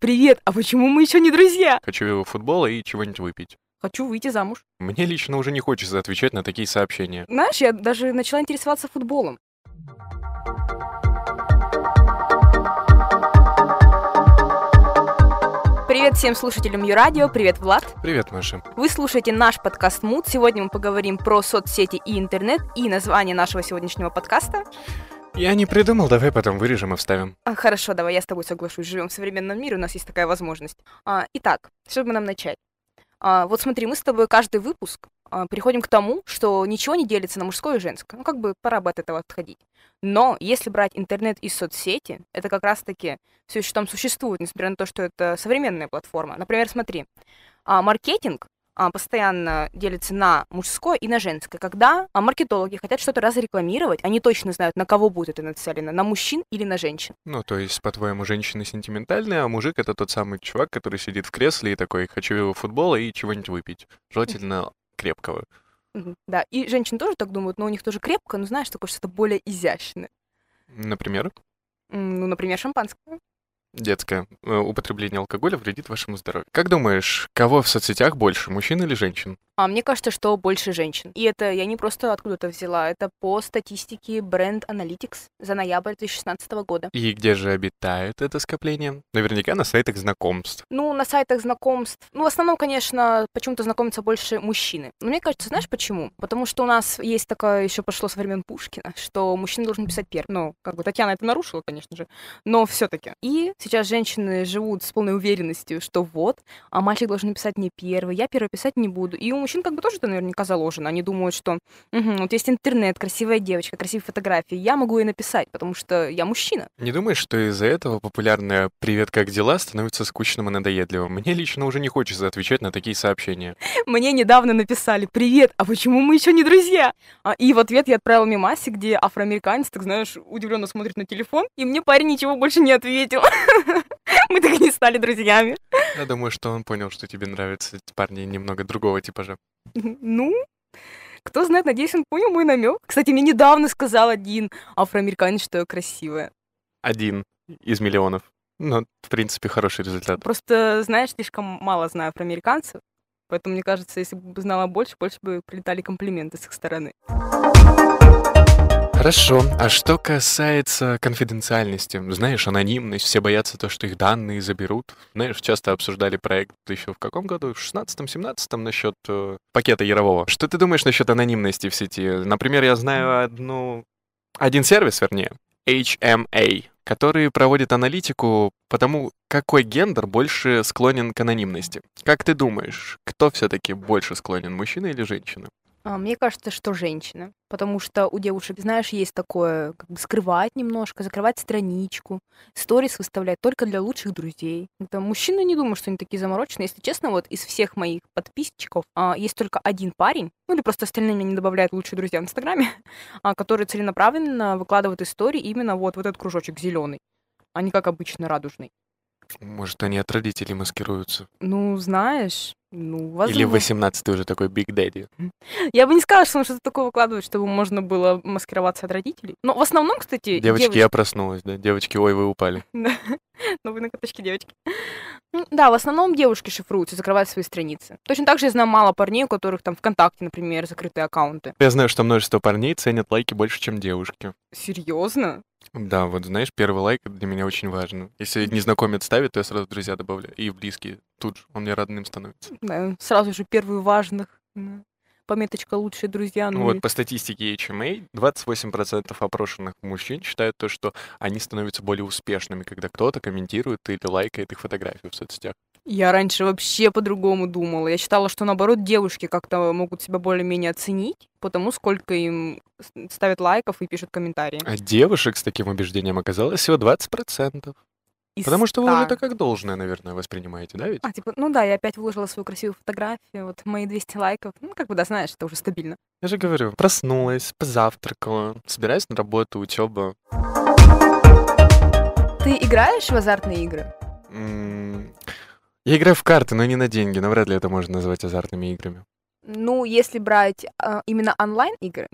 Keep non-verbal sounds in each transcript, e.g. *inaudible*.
Привет, а почему мы еще не друзья? Хочу футбола и чего-нибудь выпить. Хочу выйти замуж. Мне лично уже не хочется отвечать на такие сообщения. Знаешь, я даже начала интересоваться футболом. Привет всем слушателям Юрадио, привет, Влад. Привет, Маша. Вы слушаете наш подкаст Муд. Сегодня мы поговорим про соцсети и интернет. И название нашего сегодняшнего подкаста Я не придумал, давай потом вырежем и вставим. А, Хорошо, давай, я с тобой соглашусь. Живем в современном мире, у нас есть такая возможность. А, итак, чтобы нам начать. А, вот смотри, мы с тобой каждый выпуск а, переходим к тому, что ничего не делится на мужское и женское. Ну, как бы пора бы от этого отходить. Но если брать интернет и соцсети, это как раз-таки все еще там существует, несмотря на то, что это современная платформа. Например, смотри, а, маркетинг постоянно делится на мужское и на женское. Когда а, маркетологи хотят что-то разрекламировать, они точно знают, на кого будет это нацелено, на мужчин или на женщин. Ну, то есть, по-твоему, женщины сентиментальные, а мужик — это тот самый чувак, который сидит в кресле и такой, хочу футбола и чего-нибудь выпить. Желательно крепкого. Да, и женщины тоже так думают, но у них тоже крепко, но знаешь, такое что-то более изящное. Например, Ну, например, шампанское. Детское э, употребление алкоголя вредит вашему здоровью. Как думаешь, кого в соцсетях больше, мужчин или женщин? А мне кажется, что больше женщин. И это я не просто откуда-то взяла, это по статистике Brand Analytics за ноябрь 2016 года. И где же обитает это скопление? Наверняка на сайтах знакомств. Ну, на сайтах знакомств. Ну, в основном, конечно, почему-то знакомятся больше мужчины. Но мне кажется, знаешь почему? Потому что у нас есть такое еще пошло со времен Пушкина, что мужчина должен писать первым. Ну, как бы Татьяна это нарушила, конечно же, но все-таки. И сейчас женщины живут с полной уверенностью, что вот, а мальчик должен писать не первый, я первый писать не буду. И у мужчин как бы тоже это наверняка заложено. Они думают, что «Мгм, вот есть интернет, красивая девочка, красивые фотографии, я могу ей написать, потому что я мужчина. Не думаешь, что из-за этого популярное «Привет, как дела?» становится скучным и надоедливым? Мне лично уже не хочется отвечать на такие сообщения. *laughs* Мне недавно написали «Привет, а почему мы еще не друзья?» А, И в ответ я отправила мемаси, где афроамериканец, так знаешь, удивленно смотрит на телефон, и мне парень ничего больше не ответил. *laughs* Мы так и не стали друзьями. Я думаю, что он понял, что тебе нравятся парни немного другого типажа. *laughs* Ну, кто знает, надеюсь, он понял мой намек. Кстати, мне недавно сказал один афроамериканец, что я красивая. Один из миллионов. Ну, в принципе, хороший результат. Просто, знаешь, слишком мало знаю афроамериканцев, поэтому мне кажется, если бы знала больше, больше бы прилетали комплименты с их стороны. Хорошо. А что касается конфиденциальности? Знаешь, анонимность, все боятся то, что их данные заберут. Знаешь, часто обсуждали проект еще в каком году? В 16-17 насчет э, пакета Ярового. Что ты думаешь насчет анонимности в сети? Например, я знаю одну... Один сервис, вернее, HMA, который проводит аналитику по тому, какой гендер больше склонен к анонимности. Как ты думаешь, кто все-таки больше склонен, мужчина или женщина? А, Мне кажется, что женщина, потому что у девушек, знаешь, есть такое, как бы скрывать немножко, закрывать страничку, сторис выставлять только для лучших друзей. Это мужчины не думаю, что они такие замороченные. Если честно, вот из всех моих подписчиков а, есть только один парень, ну или просто остальные меня не добавляют лучшие друзья в Инстаграме, *laughs* а, который целенаправленно выкладывает истории именно вот, вот этот кружочек зеленый, а не как обычно радужный. Может, они от родителей маскируются? Ну, знаешь, ну, возможно. Или в 18 уже такой Big Daddy? Я бы не сказала, что он что-то такое выкладывает, чтобы можно было маскироваться от родителей. Но в основном, кстати, Девочки, я проснулась, да? Девочки, ой, вы упали. *laughs* Да. Ну, вы ноготочки девочки. М, Да, в основном девушки шифруются, закрывают свои страницы. Точно так же я знаю мало парней, у которых там ВКонтакте, например, закрытые аккаунты. Я знаю, что множество парней ценят лайки больше, чем девушки. Серьезно? Да, вот знаешь, первый лайк для меня очень важно. Если незнакомец ставит, то я сразу друзья добавляю. И близкие. Тут же он мне родным становится. Да, сразу же первый важных. да. Пометочка лучшие друзья. Ну, Вот и- по статистике HMA 28% опрошенных мужчин считают то, что они становятся более успешными, когда кто-то комментирует или лайкает их фотографию в соцсетях. Я раньше вообще по-другому думала. Я считала, что наоборот девушки как-то могут себя более-менее оценить, потому сколько им ставят лайков и пишут комментарии. А девушек с таким убеждением оказалось всего 20%. Из Потому что вы уже 100. это как должное, наверное, воспринимаете, да ведь? А, типа, ну да, я опять выложила свою красивую фотографию, вот мои 200 лайков. Ну, как бы, да, знаешь, это уже стабильно. Я же говорю, проснулась, позавтракала, собираюсь на работу, учеба. Ты играешь в азартные игры? М, Я играю в карты, но не на деньги, но вряд ли это можно назвать азартными играми. Ну, если брать а, именно онлайн-игры,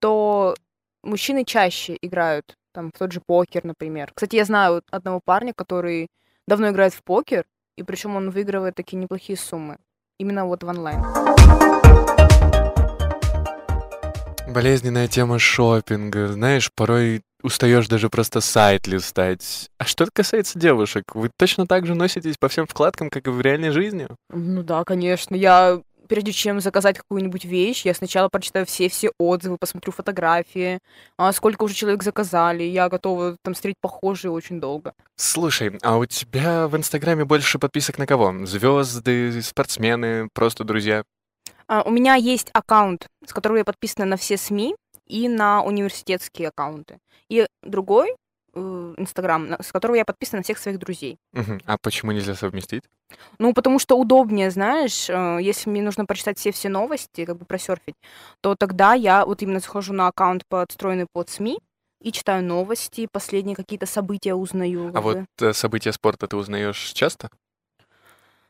то мужчины чаще играют там в тот же покер, например. Кстати, я знаю одного парня, который давно играет в покер, и причем он выигрывает такие неплохие суммы. Именно вот в онлайн. Болезненная тема шопинга. Знаешь, порой устаешь даже просто сайт листать. А что касается девушек, вы точно так же носитесь по всем вкладкам, как и в реальной жизни? Ну да, конечно. Я прежде чем заказать какую-нибудь вещь, я сначала прочитаю все-все отзывы, посмотрю фотографии, а сколько уже человек заказали, я готова там смотреть похожие очень долго. Слушай, а у тебя в Инстаграме больше подписок на кого? Звезды, спортсмены, просто друзья? А, у меня есть аккаунт, с которого я подписана на все СМИ и на университетские аккаунты. И другой э, Инстаграм, с которого я подписана на всех своих друзей. Мгм. А почему нельзя совместить? Ну, потому что удобнее, знаешь, э, если мне нужно прочитать все-все новости, как бы просерфить, то тогда я вот именно захожу на аккаунт, подстроенный под СМИ, и читаю новости, последние какие-то события узнаю. А вот э, события спорта ты узнаешь часто?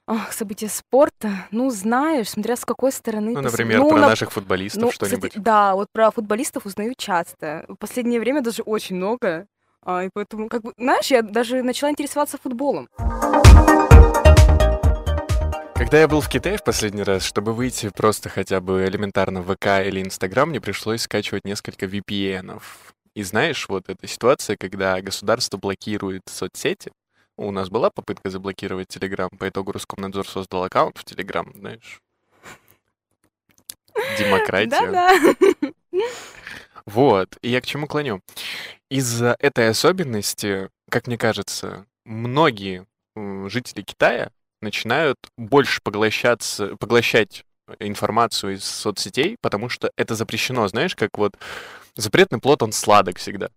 Ах, события спорта, ну, знаешь, смотря с какой стороны. Ну, например, ну, про на- наших футболистов Ну, кстати, что-нибудь. да, вот про футболистов узнаю часто. В последнее время даже очень много. А, и поэтому, как бы, знаешь, я даже начала интересоваться футболом. Когда я был в Китае в последний раз, чтобы выйти просто хотя бы элементарно в ВК или Инстаграм, мне пришлось скачивать несколько VPN-ов. И знаешь, вот эта ситуация, когда государство блокирует соцсети, у нас была попытка заблокировать Телеграм, по итогу Роскомнадзор создал аккаунт в Телеграм, знаешь. *laughs* Демократия. Вот, и я к чему клоню. Из-за этой особенности, как мне кажется, многие жители Китая начинают больше поглощаться, поглощать информацию из соцсетей, потому что это запрещено, знаешь, как вот запретный плод, он сладок всегда.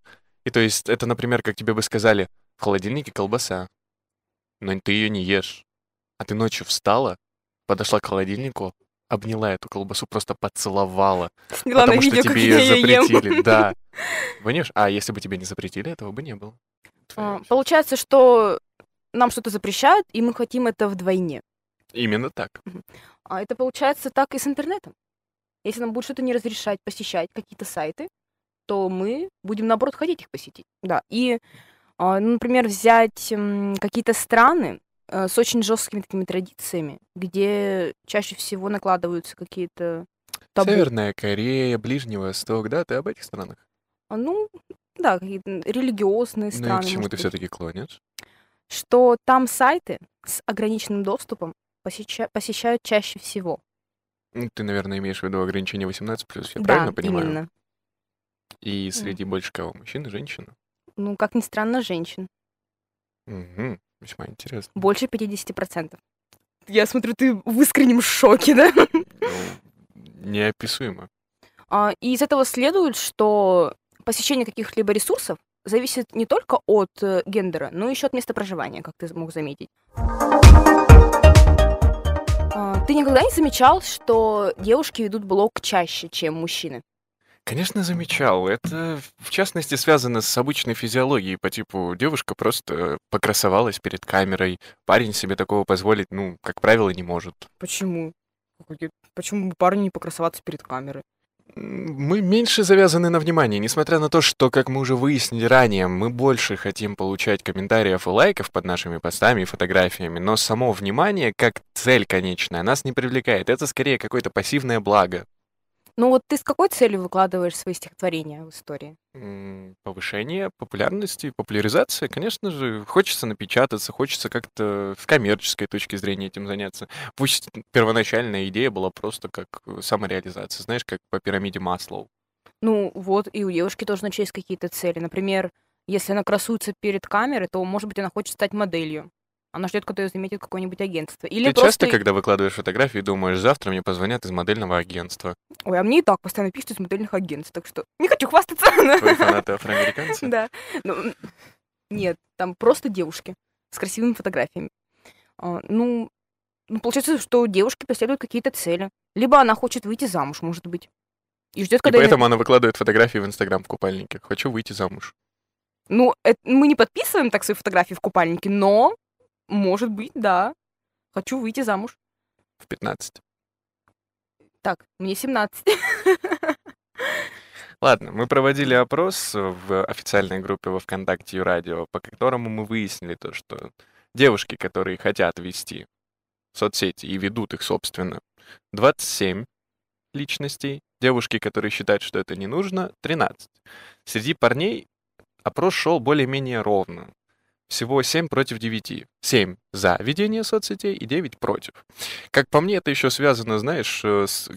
И то есть это, например, как тебе бы сказали, в холодильнике колбаса, но ты ее не ешь. А ты ночью встала, подошла к холодильнику, обняла эту колбасу, просто поцеловала. *laughs* На Потому что видео, как тебе ее её ем. запретили, *laughs* да. Понимаешь? А если бы тебе не запретили, этого бы не было. А, Получается, что нам что-то запрещают, и мы хотим это вдвойне. Именно так. А это получается так и с интернетом. Если нам будет что-то не разрешать посещать какие-то сайты, то мы будем, наоборот, хотеть их посетить. Да. И, ну, например, взять какие-то страны э, с очень жесткими такими традициями, где чаще всего накладываются какие-то табу. Северная Корея, Ближний Восток, да, ты об этих странах? А, Ну, да, какие-то религиозные Ну и страны. к чему ты все-таки клонишь? Что там сайты с ограниченным доступом посеща- посещают чаще всего. Ну, Ты, наверное, имеешь в виду ограничение 18+, я да, правильно понимаю? именно. И среди больше кого? Мужчин и женщин? Ну, как ни странно, женщин. Мгм. Весьма интересно. Больше 50%. Я смотрю, ты в искреннем шоке, да? Ну, неописуемо. А, И из этого следует, что посещение каких-либо ресурсов зависит не только от э, гендера, но еще от места проживания, как ты мог заметить. А, Ты никогда не замечал, что девушки ведут блог чаще, чем мужчины? Конечно, замечал. Это, в частности, связано с обычной физиологией по типу девушка просто покрасовалась перед камерой, парень себе такого позволить, ну, как правило, не может. Почему? Почему бы парню не покрасоваться перед камерой? Мы меньше завязаны на внимание, несмотря на то, что, как мы уже выяснили ранее, мы больше хотим получать комментариев и лайков под нашими постами и фотографиями, но само внимание, как цель конечная, нас не привлекает. Это скорее какое-то пассивное благо. Ну вот ты с какой целью выкладываешь свои стихотворения в истории? Повышение популярности, популяризация, конечно же, хочется напечататься, хочется как-то с коммерческой точки зрения этим заняться. Пусть первоначальная идея была просто как э, самореализация, знаешь, как по пирамиде Маслоу. Ну вот, и у девушки тоже начались какие-то цели. Например, если она красуется перед камерой, то, может быть, она хочет стать моделью. Она ждет, когда ее заметит какое-нибудь агентство. Или Ты просто... часто, когда выкладываешь фотографии, думаешь, завтра мне позвонят из модельного агентства. Ой, а мне и так постоянно пишут из модельных агентств, так что не хочу хвастаться. Твои *laughs* фанаты афроамериканцы? Да. Ну, Нет, там просто девушки с красивыми фотографиями. А, Ну, ну, получается, что девушки преследуют какие-то цели. Либо она хочет выйти замуж, может быть. И ждет, И когда... её- поэтому она выкладывает фотографии в Инстаграм в купальнике. Хочу выйти замуж. Ну, это- мы не подписываем так свои фотографии в купальнике, но, может быть, да. Хочу выйти замуж. В 15. Так, мне 17. *laughs* Ладно, мы проводили опрос в официальной группе во ВКонтакте и Радио, по которому мы выяснили то, что Девушки, которые хотят вести соцсети и ведут их, собственно, 27 личностей. Девушки, которые считают, что это не нужно, 13. Среди парней опрос шел более-менее ровно. Всего 7 против 9. 7 за ведение соцсетей и 9 против. Как по мне, это еще связано, знаешь, э, с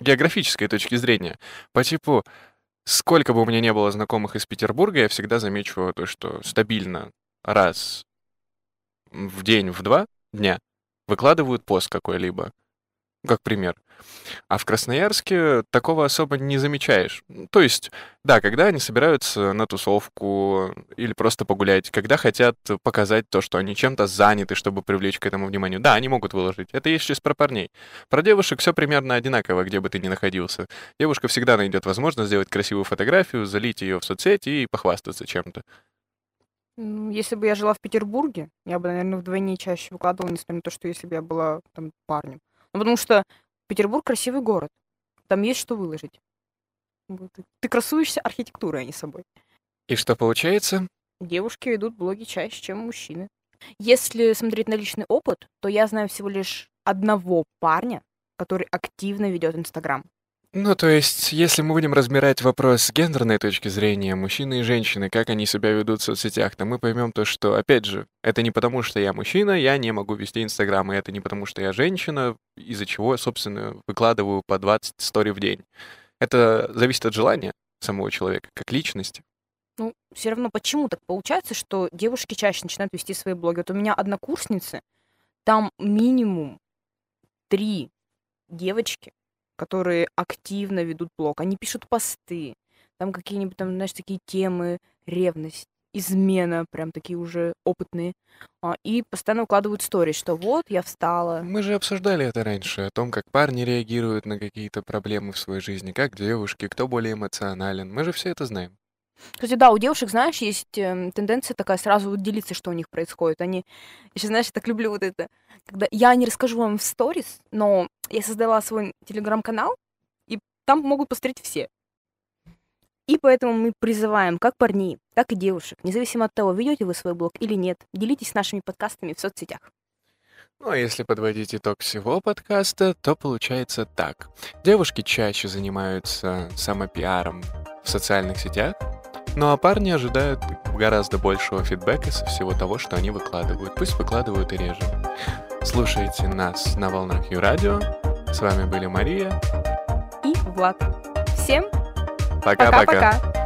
географической точки зрения. По типу, сколько бы у меня не было знакомых из Петербурга, я всегда замечу то, что стабильно раз в день, в два дня выкладывают пост какой-либо. Как пример. А в Красноярске такого особо не замечаешь. То есть, да, когда они собираются на тусовку или просто погулять, когда хотят показать то, что они чем-то заняты, чтобы привлечь к этому вниманию, да, они могут выложить. Это есть сейчас про парней. Про девушек все примерно одинаково, где бы ты ни находился. Девушка всегда найдет возможность сделать красивую фотографию, залить ее в соцсети и похвастаться чем-то. Если бы я жила в Петербурге, я бы, наверное, вдвойне чаще выкладывала, несмотря на то, что если бы я была там парнем. Потому что Петербург красивый город. Там есть что выложить. Ты красуешься архитектурой, а не собой. И что получается? Девушки ведут блоги чаще, чем мужчины. Если смотреть на личный опыт, то я знаю всего лишь одного парня, который активно ведет Инстаграм. Ну, то есть, если мы будем разбирать вопрос с гендерной точки зрения, мужчины и женщины, как они себя ведут в соцсетях, то мы поймем то, что, опять же, это не потому, что я мужчина, я не могу вести Инстаграм, и это не потому, что я женщина, из-за чего собственно, выкладываю по 20 стори в день. Это зависит от желания самого человека, как личности. Ну, все равно почему так получается, что девушки чаще начинают вести свои блоги? Вот у меня однокурсницы, там минимум три девочки, которые активно ведут блог. Они пишут посты, там какие-нибудь там, знаешь, такие темы, ревность, измена, прям такие уже опытные, а, и постоянно укладывают стори, что вот, я встала. Мы же обсуждали это раньше, о том, как парни реагируют на какие-то проблемы в своей жизни, как девушки, кто более эмоционален. Мы же все это знаем. Кстати, да, у девушек, знаешь, есть э, тенденция такая сразу делиться, что у них происходит. Они, еще, знаешь, я так люблю вот это, когда я не расскажу вам в сторис, но я создала свой телеграм-канал, и там могут посмотреть все. И поэтому мы призываем как парней, так и девушек, независимо от того, ведете вы свой блог или нет, делитесь нашими подкастами в соцсетях. Ну а если подводить итог всего подкаста, то получается так. Девушки чаще занимаются самопиаром в социальных сетях, ну а парни ожидают гораздо большего фидбэка со всего того, что они выкладывают. Пусть выкладывают и реже. Слушайте нас на волнах Юрадио. С вами были Мария и Влад. Всем пока-пока.